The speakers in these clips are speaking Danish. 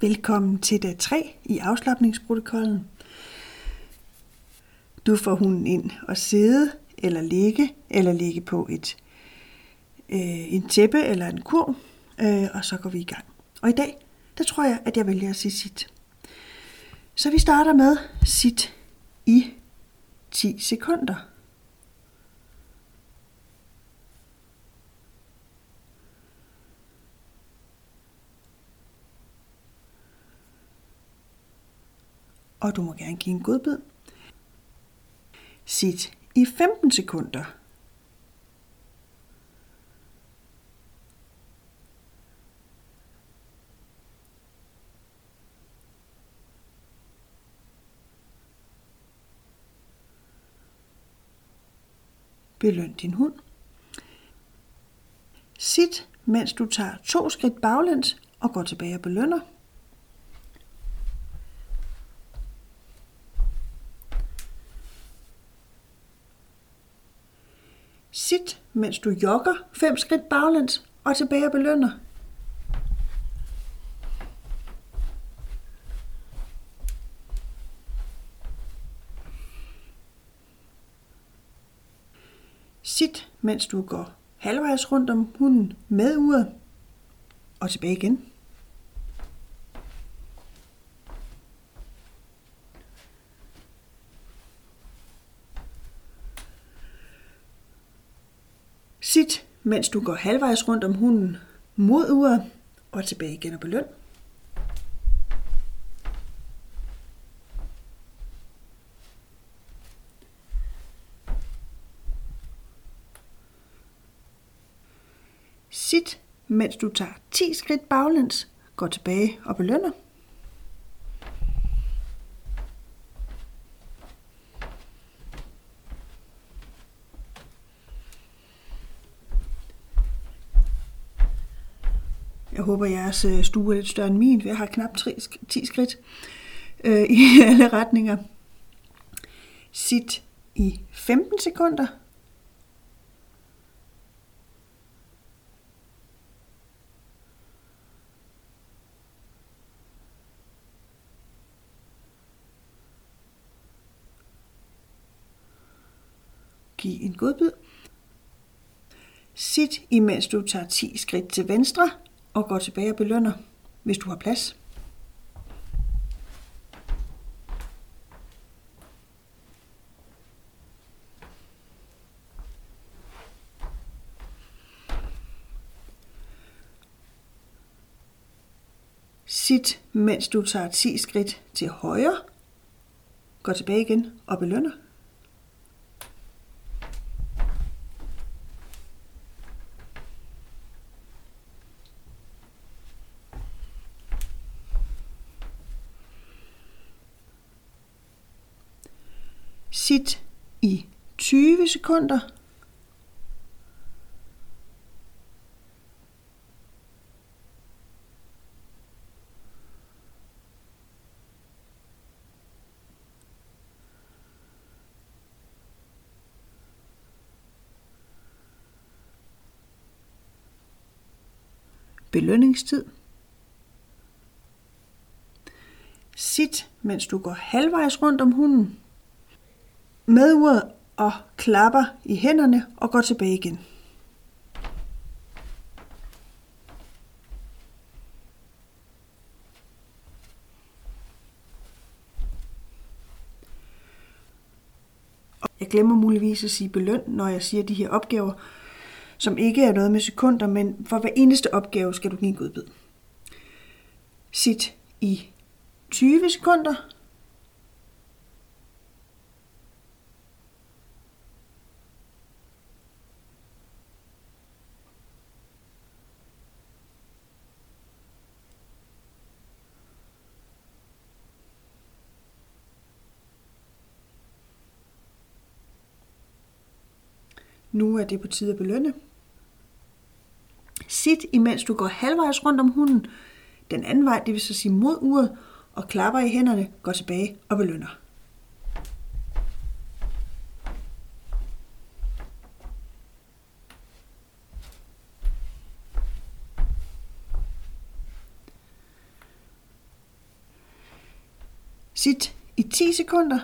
Velkommen til dag 3 i afslappningsprotokollen. Du får hunden ind og sidde eller ligge, eller ligge på et øh, en tæppe eller en kurv, øh, og så går vi i gang. Og i dag, der tror jeg, at jeg vælger at sige sit. Så vi starter med sit i 10 sekunder. Og du må gerne give en godbid. Sit i 15 sekunder. Beløn din hund. Sit, mens du tager to skridt baglæns og går tilbage og belønner. Sit, mens du jogger fem skridt baglæns og tilbage og belønner. Sit, mens du går halvvejs rundt om hunden med uret og tilbage igen. Sit, mens du går halvvejs rundt om hunden mod uret og tilbage igen og beløn. Sit, mens du tager 10 skridt baglæns, går tilbage og belønner. Jeg håber, jeres øh, stue er lidt større end min, for jeg har knap 10 skridt øh, i alle retninger. Sit i 15 sekunder. Giv en godbid. Sit imens du tager 10 skridt til venstre og går tilbage og belønner, hvis du har plads. Sit, mens du tager 10 skridt til højre. Går tilbage igen og belønner. Sit i 20 sekunder. Belønningstid. Sit, mens du går halvvejs rundt om hunden med uret og klapper i hænderne og går tilbage igen. Jeg glemmer muligvis at sige beløn, når jeg siger de her opgaver, som ikke er noget med sekunder, men for hver eneste opgave skal du give en godbid. Sit i 20 sekunder, Nu er det på tide at belønne. Sit, imens du går halvvejs rundt om hunden. Den anden vej, det vil så sige mod uret, og klapper i hænderne, går tilbage og belønner. Sit i 10 sekunder.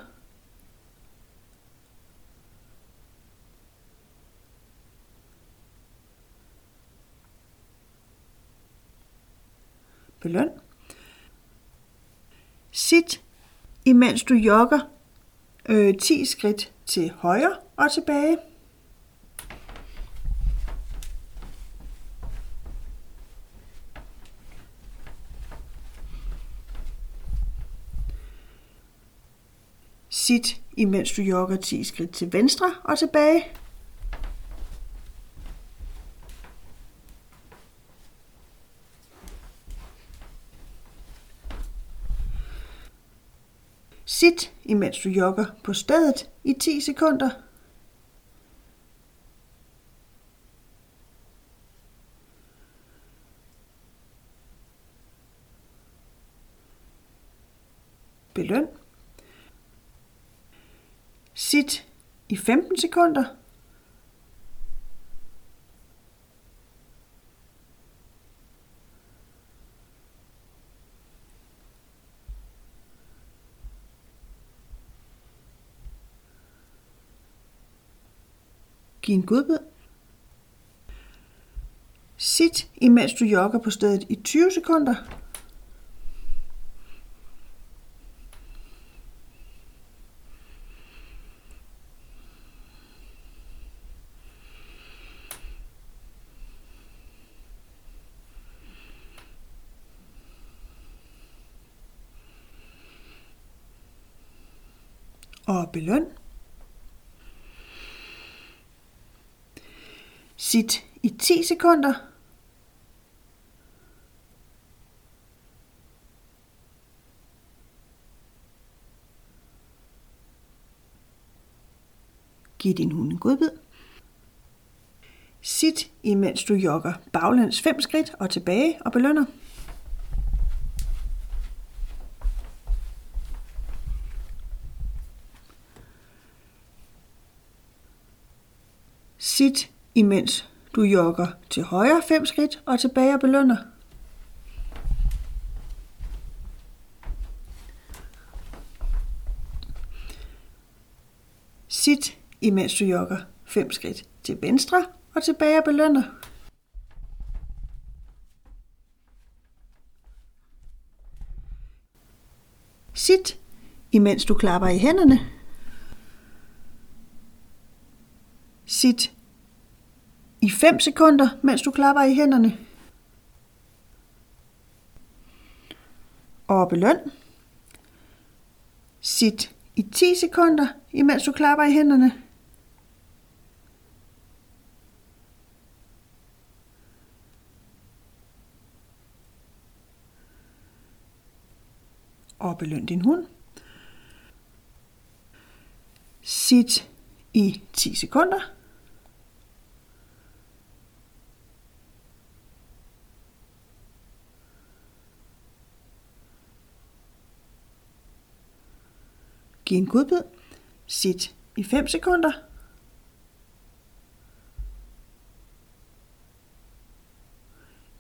Beløn. Sit, imens du jogger øh, 10 skridt til højre og tilbage. Sit, imens du jogger 10 skridt til venstre og tilbage. Sit, imens du jogger på stedet i 10 sekunder. Beløn. Sit i 15 sekunder. Give en godbid. Sit, imens du jogger på stedet i 20 sekunder. Og beløn. Sit i 10 sekunder. Giv din hund en godbid. Sit, imens du jogger baglæns 5 skridt og tilbage og belønner. Sit, imens du jogger til højre 5 skridt og tilbage og belønner. Sit, imens du jogger 5 skridt til venstre og tilbage og belønner. Sit, imens du klapper i hænderne. Sit i 5 sekunder, mens du klapper i hænderne. Og beløn. Sit i 10 sekunder, imens du klapper i hænderne. Og beløn din hund. Sit i 10 sekunder. Giv en godbid. Sit i 5 sekunder.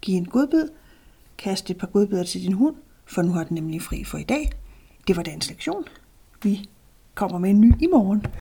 Giv en godbid. Kast et par godbidder til din hund, for nu har den nemlig fri for i dag. Det var dagens lektion. Vi kommer med en ny i morgen.